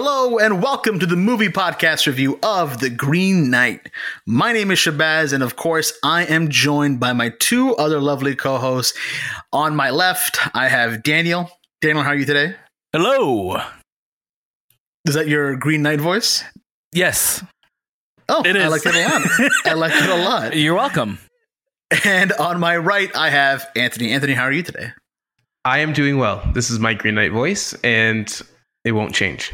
Hello and welcome to the movie podcast review of The Green Knight. My name is Shahbaz, and of course, I am joined by my two other lovely co hosts. On my left, I have Daniel. Daniel, how are you today? Hello. Is that your Green Knight voice? Yes. Oh, It I like it a lot. I like it a lot. You're welcome. And on my right, I have Anthony. Anthony, how are you today? I am doing well. This is my Green Knight voice, and it won't change.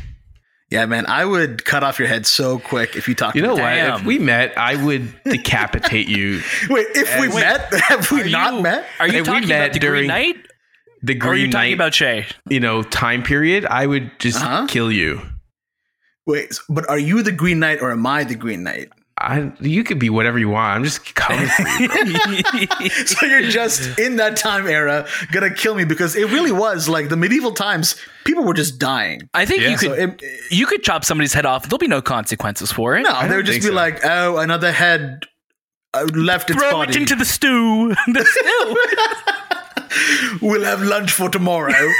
Yeah, man, I would cut off your head so quick if you talked. You know to what? Damn. If we met, I would decapitate you. Wait, if we Wait, met, have we not you, met? Are you If we talking met about the during Green Knight? The Or are you talking Knight, about Shay? you know, time period. I would just Uh-huh. kill you. Wait, but are you the Green Knight or am I the Green Knight? I, you could be whatever you want. I'm just coming for you. so you're just in that time era gonna kill me because it really was like the medieval times. People were just dying. I think Yeah. you could So it, you could chop somebody's head off. There'll be no consequences for it. no, they would just be so. like, "Oh, another head uh, left its Throw body. it into the stew. The stew. we'll have lunch for tomorrow."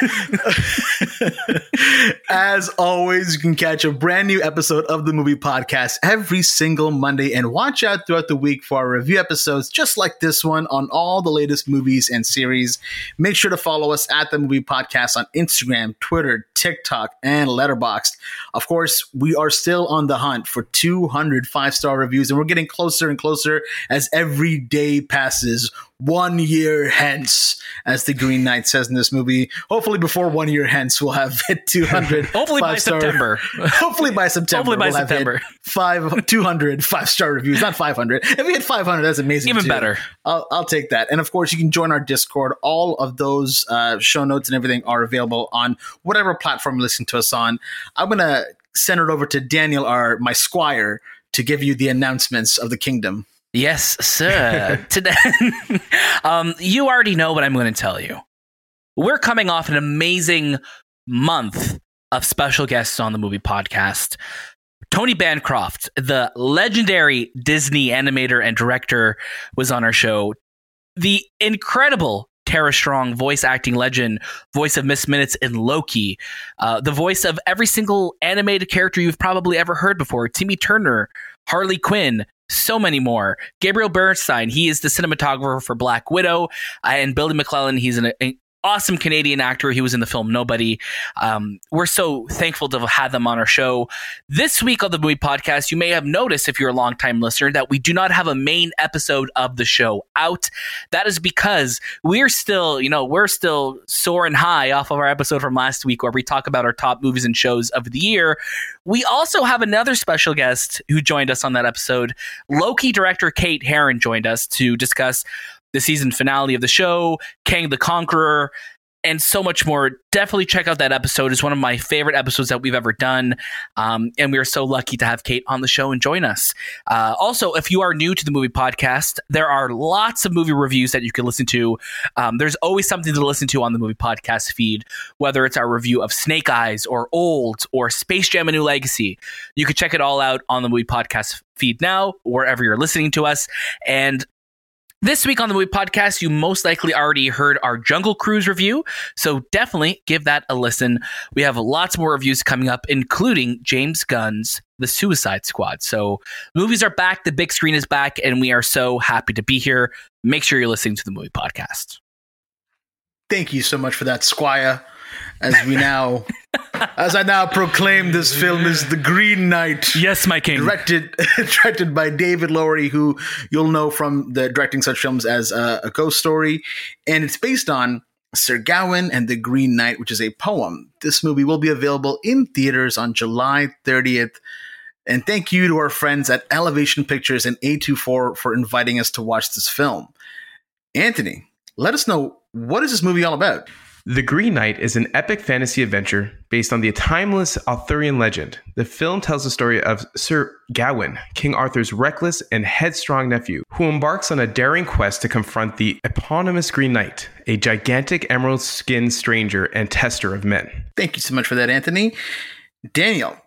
As always, you can catch a brand new episode of the movie podcast every single Monday and watch out throughout the week for our review episodes just like this one on all the latest movies and series. Make sure to follow us at the movie podcast on Instagram, Twitter, TikTok, and Letterboxd. Of course, we are still on the hunt for 200 five star reviews, and we're getting closer and closer as every day passes. One year hence, as the Green Knight says in this movie. Hopefully, before one year hence, we'll have hit 200. Hopefully by five-star- September. Hopefully by September. Hopefully by we'll September. Five, 200 five star reviews, not 500. If we hit 500, that's amazing. Even too. better. I'll, I'll take that. And of course, you can join our Discord. All of those uh, show notes and everything are available on whatever platform you listen to us on. I'm going to send it over to Daniel, our my squire, to give you the announcements of the kingdom. Yes, sir. Today, um, you already know what I'm going to tell you. We're coming off an amazing month of special guests on the movie podcast. Tony Bancroft, the legendary Disney animator and director, was on our show. The incredible Tara Strong, voice acting legend, voice of Miss Minutes in Loki, uh, the voice of every single animated character you've probably ever heard before, Timmy Turner, Harley Quinn, so many more. Gabriel Beristain, he is the cinematographer for Black Widow, uh, and Billy MacLellan, he's an, an awesome Canadian actor. He was in the film Nobody. Um, we're so thankful to have them on our show. This week on the movie podcast, you may have noticed if you're a longtime listener that we do not have a main episode of the show out. That is because we're still, you know, we're still soaring high off of our episode from last week where we talk about our top movies and shows of the year. We also have another special guest who joined us on that episode. Loki director Kate Herron joined us to discuss the season finale of the show, Kang the Conqueror, and so much more. Definitely check out that episode. It's one of my favorite episodes that we've ever done. Um, and we are so lucky to have Kate on the show and join us. Uh, also, if you are new to the movie podcast, there are lots of movie reviews that you can listen to. Um, there's always something to listen to on the movie podcast feed, whether it's our review of Snake Eyes or Old or Space Jam A New Legacy. You can check it all out on the movie podcast feed now, wherever you're listening to us. And this week on the movie podcast, you most likely already heard our Jungle Cruise review, so definitely give that a listen. We have lots more reviews coming up, including James Gunn's The Suicide Squad. So, movies are back, the big screen is back, and we are so happy to be here. Make sure you're listening to the movie podcast. Thank you so much for that, Squire. As we now, as I now proclaim this film is The Green Knight. Yes, my king. Directed, directed by David Lowery, who you'll know from the directing such films as uh, A Ghost Story, and it's based on Sir Gawain and the Green Knight, which is a poem. This movie will be available in theaters on July 30th. And thank you to our friends at Elevation Pictures and A24 for inviting us to watch this film. Anthony, let us know what is this movie all about? The Green Knight is an epic fantasy adventure based on the timeless Arthurian legend. The film tells the story of Sir Gawain, King Arthur's reckless and headstrong nephew, who embarks on a daring quest to confront the eponymous Green Knight, a gigantic emerald skinned stranger and tester of men. Thank you so much for that, Anthony. Daniel,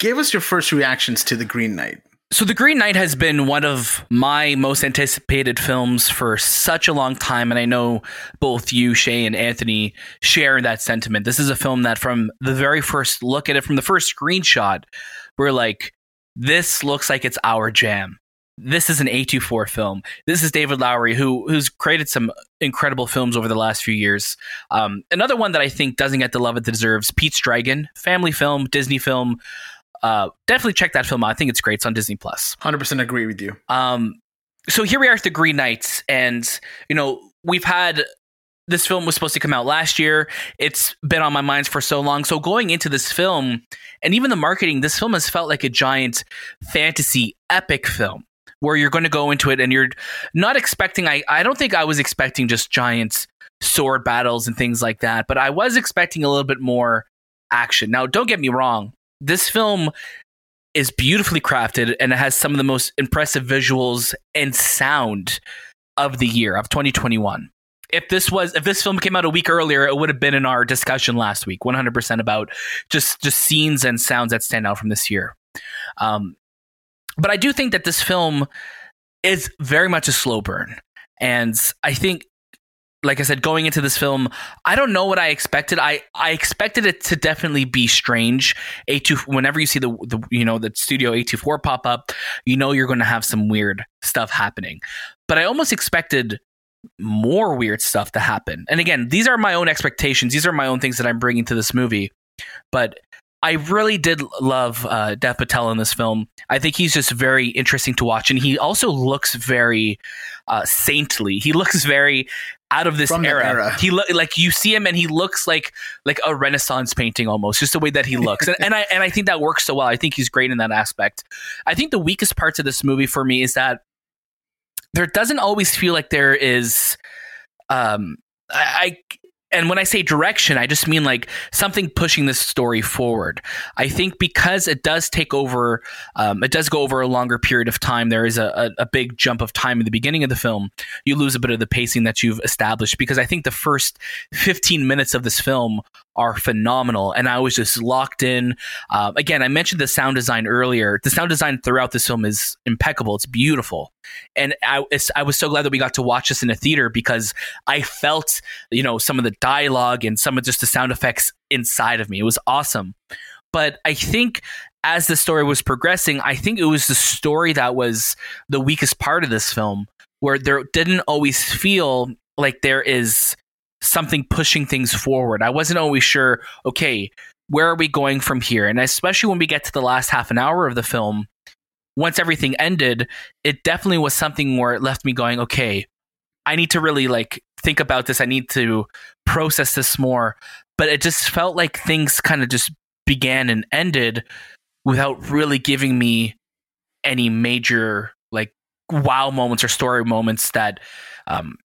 give us your first reactions to The Green Knight. So, The Green Knight has been one of my most anticipated films for such a long time. And I know both you, Shay, and Anthony share that sentiment. This is a film that, from the very first look at it, from the first screenshot, we're like, this looks like it's our jam. This is an A24 film. This is David Lowery, who who's created some incredible films over the last few years. Um, another one that I think doesn't get the love it deserves, Pete's Dragon, family film, Disney film uh, definitely check that film out. I think it's great. It's on Disney Plus. Hundred percent agree with you. Um, so here we are at the Green Knights, and you know we've had this film was supposed to come out last year. It's been on my mind for so long. So going into this film, and even the marketing, this film has felt like a giant fantasy epic film where you're going to go into it and you're not expecting. I I don't think I was expecting just giant sword battles and things like that, but I was expecting a little bit more action. Now, don't get me wrong this film is beautifully crafted and it has some of the most impressive visuals and sound of the year of 2021 if this was if this film came out a week earlier it would have been in our discussion last week 100% about just just scenes and sounds that stand out from this year. Um, but i do think that this film is very much a slow burn. And i think like I said, going into this film, I don't know what I expected. I, I expected it to definitely be strange. A two, whenever you see the, the you know the studio A two four pop up, you know you're going to have some weird stuff happening. But I almost expected more weird stuff to happen. And again, these are my own expectations. These are my own things that I'm bringing to this movie. But I really did love uh, Dev Patel in this film. I think he's just very interesting to watch, and he also looks very uh, saintly. He looks very out of this era. era. He lo- like you see him and he looks like like a Renaissance painting almost, just the way that he looks. and, and I and I think that works so well. I think he's great in that aspect. I think the weakest parts of this movie for me is that there doesn't always feel like there is um I, and when I say direction, I just mean like something pushing this story forward. I think because it does take over, um, it does go over a longer period of time. There is a, a, a, big jump of time in the beginning of the film. You lose a bit of the pacing that you've established because I think the first 15 minutes of this film are phenomenal. And I was just locked in. Uh, again, I mentioned the sound design earlier. The sound design throughout this film is impeccable. It's beautiful. And I, I was so glad that we got to watch this in a theater because I felt, you know, some of the dialogue and some of just the sound effects inside of me. It was awesome. But I think as the story was progressing, I think it was the story that was the weakest part of this film, where there didn't always feel like there is something pushing things forward. I wasn't always sure, okay, where are we going from here? And especially when we get to the last half an hour of the film, once everything ended, it definitely was something where it left me going, okay, I need to really like think about this. I need to process this more. But it just felt like things kind of just began and ended without really giving me any major like wow moments or story moments that um,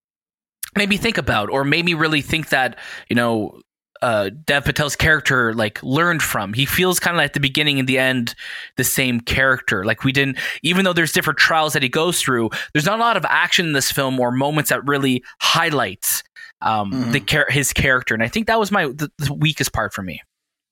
made me think about or made me really think that you know uh, Dev Patel's character like learned from. He feels kind of like the beginning and the end the same character. Like we didn't, even though there's different trials that he goes through. There's not a lot of action in this film or moments that really highlights um, mm-hmm. the char- his character, and I think that was my the, the weakest part for me.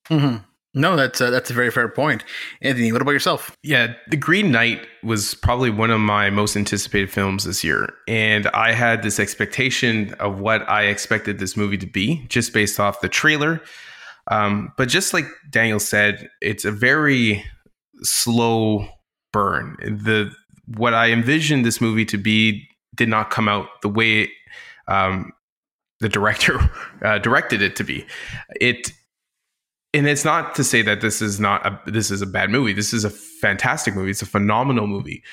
Mm-hmm. No, that's a, that's a very fair point. Anthony, what about yourself? Yeah, The Green Knight was probably one of my most anticipated films this year. And I had this expectation of what I expected this movie to be just based off the trailer. Um, but just like Daniel said, it's a very slow burn. The what I envisioned this movie to be did not come out the way um, the director uh, directed it to be. It and it's not to say that this is not a this is a bad movie. This is a fantastic movie. It's a phenomenal movie.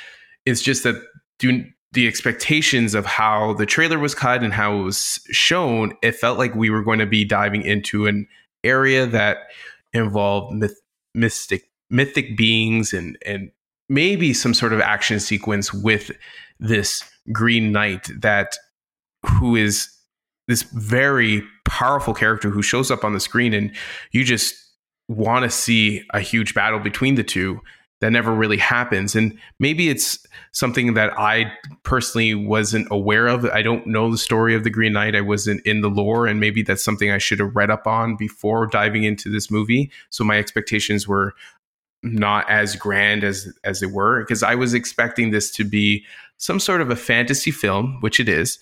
It's just that do, the expectations of how the trailer was cut and how it was shown, it felt like we were going to be diving into an area that involved myth, mystic mythic beings and and maybe some sort of action sequence with this Green Knight that who is this very powerful character who shows up on the screen and you just want to see a huge battle between the two that never really happens. And maybe it's something that i personally wasn't aware of. I don't know the story of the green knight. I wasn't in the lore and maybe that's something i should have read up on before diving into this movie. So my expectations were not as grand as as they were because i was expecting this to be some sort of a fantasy film which it is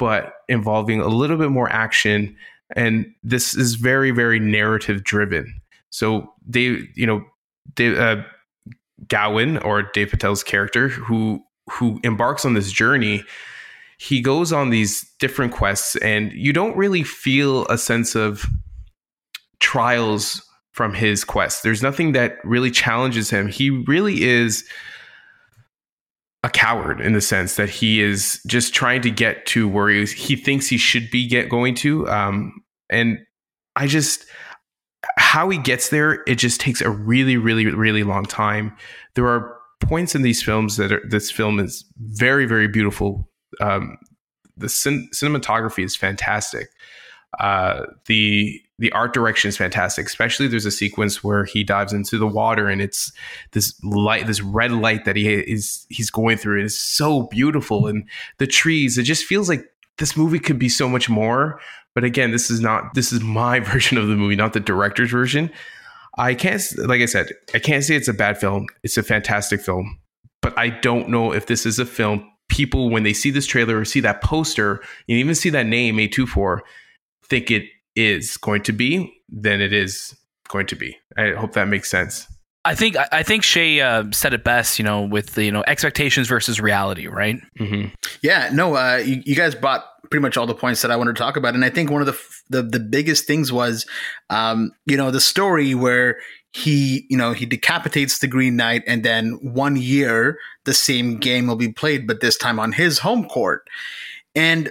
but involving a little bit more action. And this is very, very narrative driven. So they, you know, they, uh, Gawain or Dev Patel's character who who embarks on this journey, he goes on these different quests, and you don't really feel a sense of trials from his quest. There's nothing that really challenges him. He really is a coward in the sense that he is just trying to get to where he, he thinks he should be get going to. Um, and I just how he gets there, it just takes a really, really, really long time. There are points in these films that are, this film is very, very beautiful. Um, the cin- cinematography is fantastic. Uh, the the art direction is fantastic. Especially there's a sequence where he dives into the water and it's this light, this red light that he is he's going through. It is so beautiful, and the trees. It just feels like this movie could be so much more. But again, this is not. This is my version of the movie, not the director's version. I can't, like I said, I can't say it's a bad film. It's a fantastic film, but I don't know if this is a film people when they see this trailer or see that poster and even see that name A24 think it is going to be, then it is going to be. I hope that makes sense. I think I think Shay uh, said it best, you know, with the you know expectations versus reality, right? Mm-hmm. Yeah, no, uh, you, you, guys brought pretty much all the points that I wanted to talk about, and I think one of the the, the biggest things was, um, you know, the story where he, you know, he decapitates the Green Knight, and then one year the same game will be played, but this time on his home court, and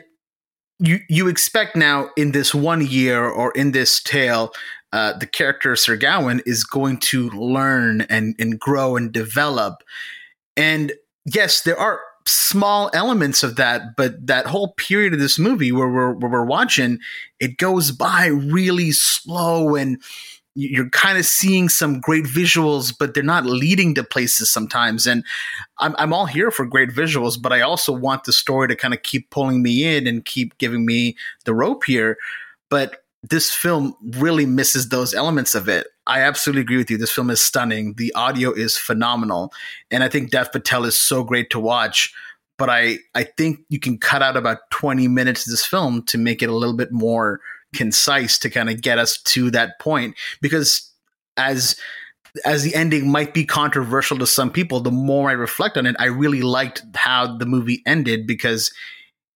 you you expect now in this one year or in this tale uh, the character Sir Gawain is going to learn and and grow and develop. And yes there are small elements of that but that whole period of this movie where we're, where we're watching it goes by really slow and you're kind of seeing some great visuals, but they're not leading to places sometimes. And I'm, I'm all here for great visuals, but I also want the story to kind of keep pulling me in and keep giving me the rope here. But this film really misses those elements of it. I absolutely agree with you. This film is stunning. The audio is phenomenal. And I think Dev Patel is so great to watch. But I, I think you can cut out about 20 minutes of this film to make it a little bit more concise to kind of get us to that point because as as the ending might be controversial to some people the more i reflect on it i really liked how the movie ended because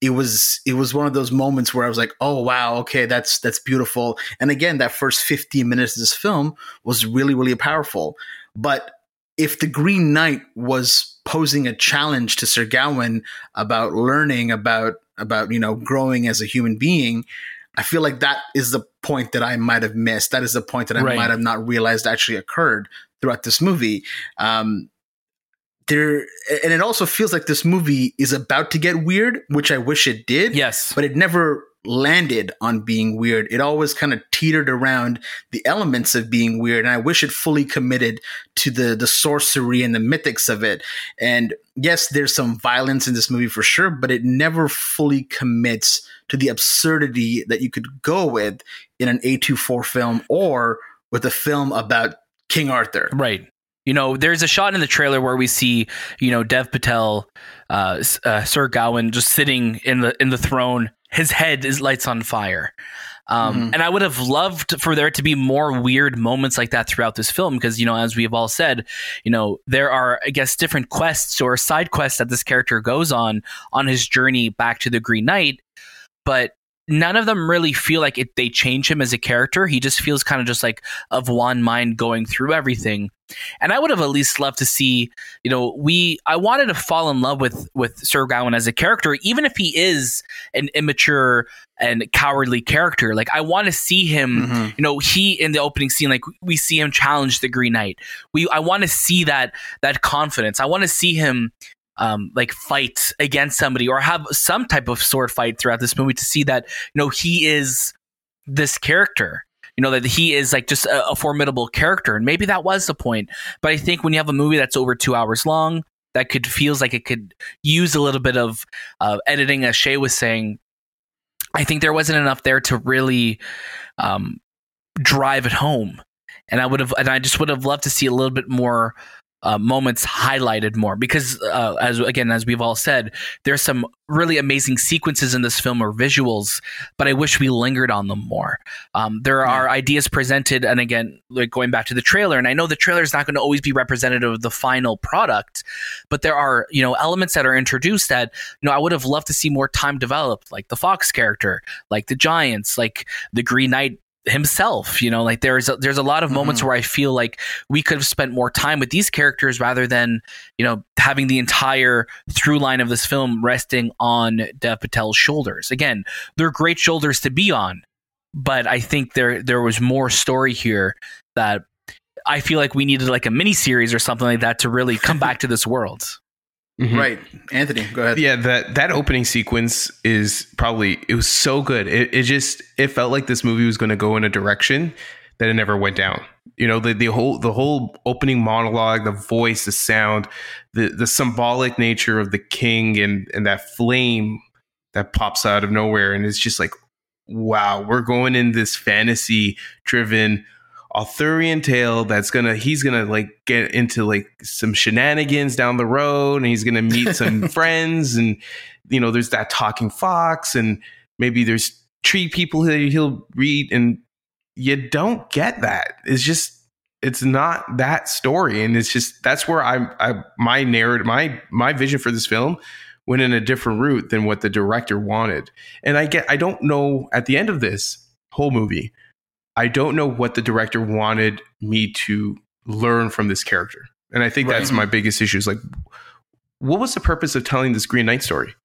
it was it was one of those moments where i was like oh wow okay that's that's beautiful. And again that first 15 minutes of this film was really really powerful. But if the green knight was posing a challenge to sir gawain about learning about about you know growing as a human being I feel like that is the point that I might have missed. That is the point that I right. might have not realized actually occurred throughout this movie. Um, there, and it also feels like this movie is about to get weird, which I wish it did. Yes, but it never landed on being weird. It always kind of teetered around the elements of being weird. And I wish it fully committed to the the sorcery and the mythics of it. And yes, there's some violence in this movie for sure, but it never fully commits to the absurdity that you could go with in an A24 film or with a film about King Arthur. Right. You know, there's a shot in the trailer where we see, you know, Dev Patel, uh, uh, Sir Gawain, just sitting in the in the throne his head is lights on fire. Um, mm-hmm. And I would have loved for there to be more weird moments like that throughout this film because, you know, as we've all said, you know, there are, I guess, different quests or side quests that this character goes on on his journey back to the Green Knight. But none of them really feel like it, they change him as a character. He just feels kind of just like of one mind going through everything. And I would have at least loved to see, you know, we I wanted to fall in love with with Sir Gawain as a character, even if he is an immature and cowardly character. Like I want to see him, mm-hmm. you know, he in the opening scene, like we see him challenge the Green Knight. We I want to see that that confidence. I want to see him um, like fight against somebody or have some type of sword fight throughout this movie to see that you know he is this character you know that he is like just a, a, formidable character. And maybe that was the point but i think when you have a movie that's over two hours long that could feels like it could use a little bit of uh, editing as shay was saying i think there wasn't enough there to really um, drive it home. And i would have and i just would have loved to see a little bit more uh, moments highlighted more because uh, as again as we've all said there's some really amazing sequences in this film or visuals but i wish we lingered on them more um, there yeah. are ideas presented and again like going back to the trailer and i know the trailer is not going to always be representative of the final product but there are you know elements that are introduced that you know i would have loved to see more time developed like the fox character like the giants like the green knight himself you know like there's a, there's a lot of moments mm-hmm. where i feel like we could have spent more time with these characters rather than you know having the entire through line of this film resting on dev patel's shoulders again they're great shoulders to be on but i think there there was more story here that i feel like we needed like a mini series or something like that to really come back to this world Mm-hmm. Right, Anthony, go ahead. Yeah, that that opening sequence is probably it was so good. It, it just it felt like this movie was going to go in a direction that it never went down. You know, the the whole the whole opening monologue, the voice, the sound, the the symbolic nature of the king and and that flame that pops out of nowhere, and it's just like, wow, we're going in this fantasy driven Arthurian tale that's gonna he's gonna like get into like some shenanigans down the road and he's gonna meet some friends and you know there's that talking fox and maybe there's tree people that he'll read and you don't get that. It's just it's not that story and it's just that's where I, I my narrative my my vision for this film went in a different route than what the director wanted. And I get I don't know at the end of this whole movie I don't know what the director wanted me to learn from this character. And I think right. that's my biggest issue is like, what was the purpose of telling this Green Knight story?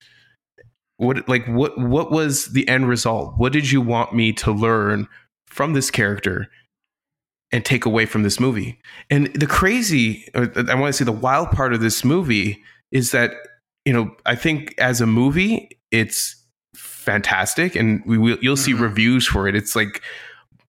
What like what what was the end result? What did you want me to learn from this character and take away from this movie? And the crazy, I want to say the wild part of this movie is that you know I think as a movie it's fantastic, and we will you'll see mm-hmm. reviews for it. It's like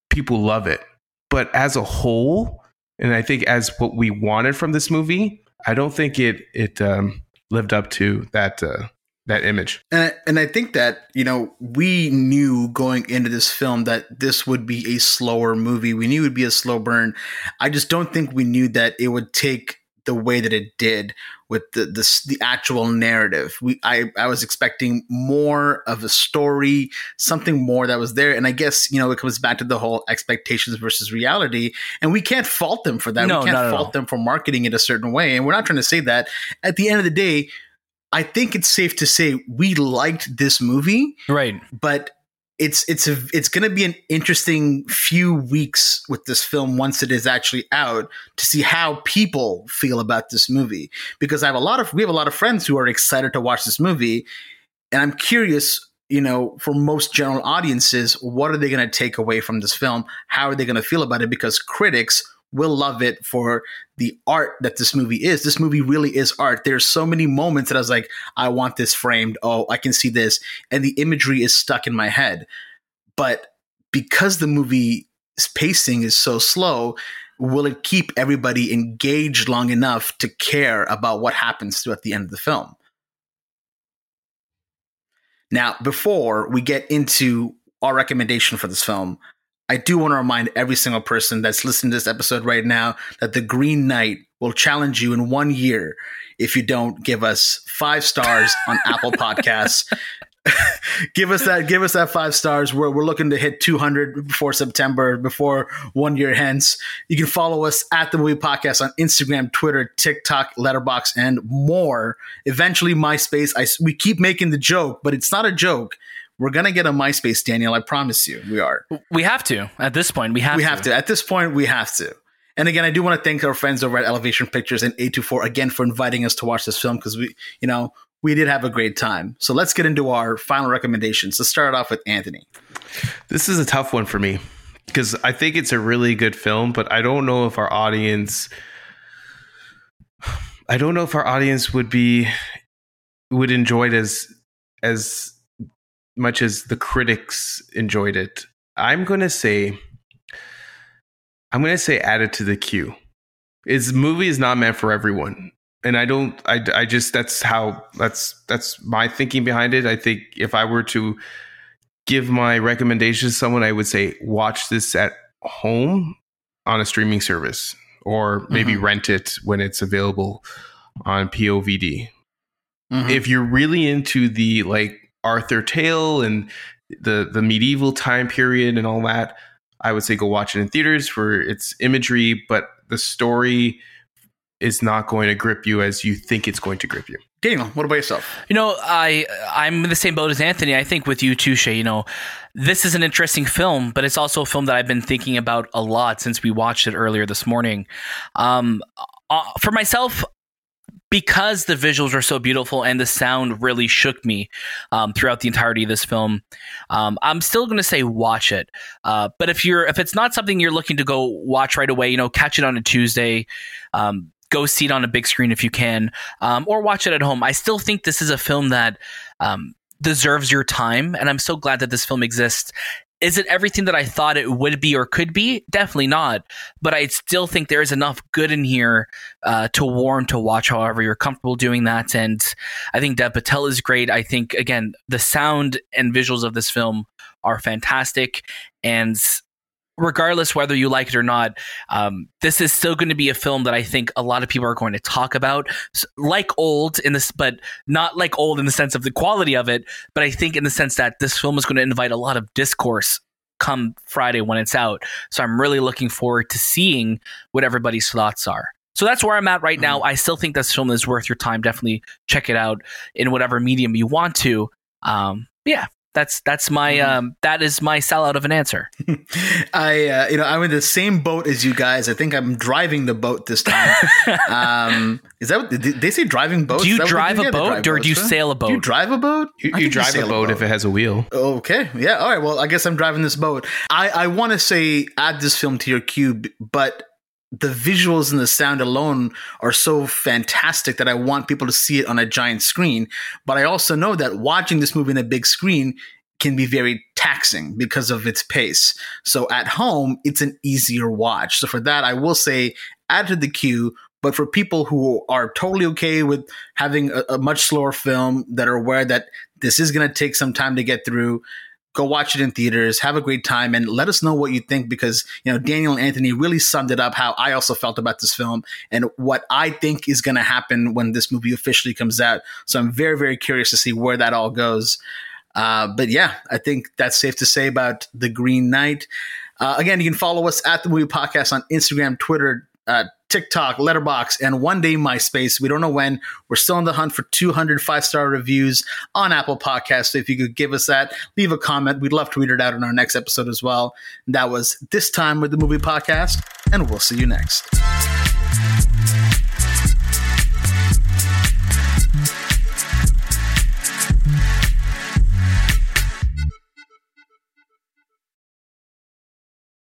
people love it. But as a whole, and I think as what we wanted from this movie, I don't think it it um, lived up to that uh, that image. And I, and I think that you know we knew going into this film that this would be a slower movie. We knew it would be a slow burn. I just don't think we knew that it would take the way that it did with the the, the actual narrative. We I, I was expecting more of a story, something more that was there. And I guess, you know, it comes back to the whole expectations versus reality. And we can't fault them for that. No, we can't fault them for marketing it a certain way. And we're not trying to say that. At the end of the day, I think it's safe to say we liked this movie. Right. But it's it's a it's going to be an interesting few weeks with this film once it is actually out to see how people feel about this movie. Because I have a lot of we have a lot of friends who are excited to watch this movie and I'm curious you know for most general audiences what are they going to take away from this film? How are they going to feel about it? Because critics will love it for the art that this movie is. This movie really is art. There's so many moments that I was like, I want this framed. Oh, I can see this. And the imagery is stuck in my head. But because the movie's pacing is so slow, will it keep everybody engaged long enough to care about what happens at the end of the film? Now, before we get into our recommendation for this film, I do want to remind every single person that's listening to this episode right now that the Green Knight will challenge you in one year if you don't give us five stars on Apple Podcasts. give us that give us that five stars. We're, we're looking to hit 200 before september before one year hence. You can follow us at the movie podcast on instagram twitter tiktok letterboxd and more. Eventually myspace I, we keep making the joke but it's not a joke we're gonna get a MySpace, Daniel. I promise you, we are. We have to at this point. We have. We to. have to. At this point, we have to. And again, I do want to thank our friends over at Elevation Pictures and A24 again for inviting us to watch this film because we, you know, we did have a great time. So let's get into our final recommendations. Let's start off with Anthony. This is a tough one for me because I think it's a really good film, but I don't know if our audience I don't know if our audience would be would enjoy it as as much as the critics enjoyed it. I'm going to say I'm going to say add it to the queue. This movie is not meant for everyone. And I don't I I just that's how that's that's my thinking behind it. I think if I were to give my recommendation to someone, I would say watch this at home on a streaming service or maybe Mhm. rent it when it's available on POVD. Mhm. If you're really into the like Arthur tale and the the medieval time period and all that, I would say go watch it in theaters for its imagery, but the story is not going to grip you as you think it's going to grip you. Daniel, what about yourself? You know, I I'm in the same boat as Anthony. I think with you too, Shay. You know, this is an interesting film, but it's also a film that I've been thinking about a lot since we watched it earlier this morning. Um, uh, for myself, because the visuals are so beautiful and the sound really shook me um, throughout the entirety of this film, um, I'm still going to say watch it. Uh, but if you're if it's not something you're looking to go watch right away, you know, catch it on a Tuesday. Um, go see it on a big screen if you can, um, or watch it at home. I still think this is a film that um, deserves your time, and I'm so glad that this film exists. Is it everything that I thought it would be or could be? Definitely not. But I still think there is enough good in here uh, to warrant to watch. However, you're comfortable doing that, and I think Dev Patel is great. I think again the sound and visuals of this film are fantastic, and regardless whether you like it or not, um, this is still going to be a film that I think a lot of people are going to talk about, like old in this, but not like old in the sense of the quality of it, but I think in the sense that this film is going to invite a lot of discourse come Friday when it's out. So I'm really looking forward to seeing what everybody's thoughts are. So that's where I'm at right now. I still think this film is worth your time. Definitely check it out in whatever medium you want to. Um, yeah, that's that's my um, that is my sellout of an answer. I, uh, you know, I'm in the same boat as you guys. I think I'm driving the boat this time. um, is that what did they say? Driving boat? Do you drive a boat drive or do you boats, huh? sail a Do you boat? drive a boat? You, I you think drive a boat if it has a wheel. Okay. Yeah. All right. Well, I guess I'm driving this boat. I, I want to say add this film to your cube, but the visuals and the sound alone are so fantastic that I want people to see it on a giant screen. But I also know that watching this movie in a big screen can be very taxing because of its pace. So at home, it's an easier watch. So for that, I will say add to the queue. But for people who are totally okay with having a, a much slower film that are aware that this is going to take some time to get through, go watch it in theaters, have a great time, and let us know what you think because you know Daniel and Anthony really summed it up how I also felt about this film and what I think is going to happen when this movie officially comes out. So I'm very very curious to see where that all goes. Uh, but yeah, I think that's safe to say about the Green Knight. Uh, again, you can follow us at the Movie Podcast on Instagram, Twitter, uh, TikTok, Letterboxd, and one day MySpace. We don't know when. We're still on the hunt for 200 five star reviews on Apple Podcasts. So if you could give us that, leave a comment. We'd love to read it out in our next episode as well. That was this time with the Movie Podcast, and we'll see you next.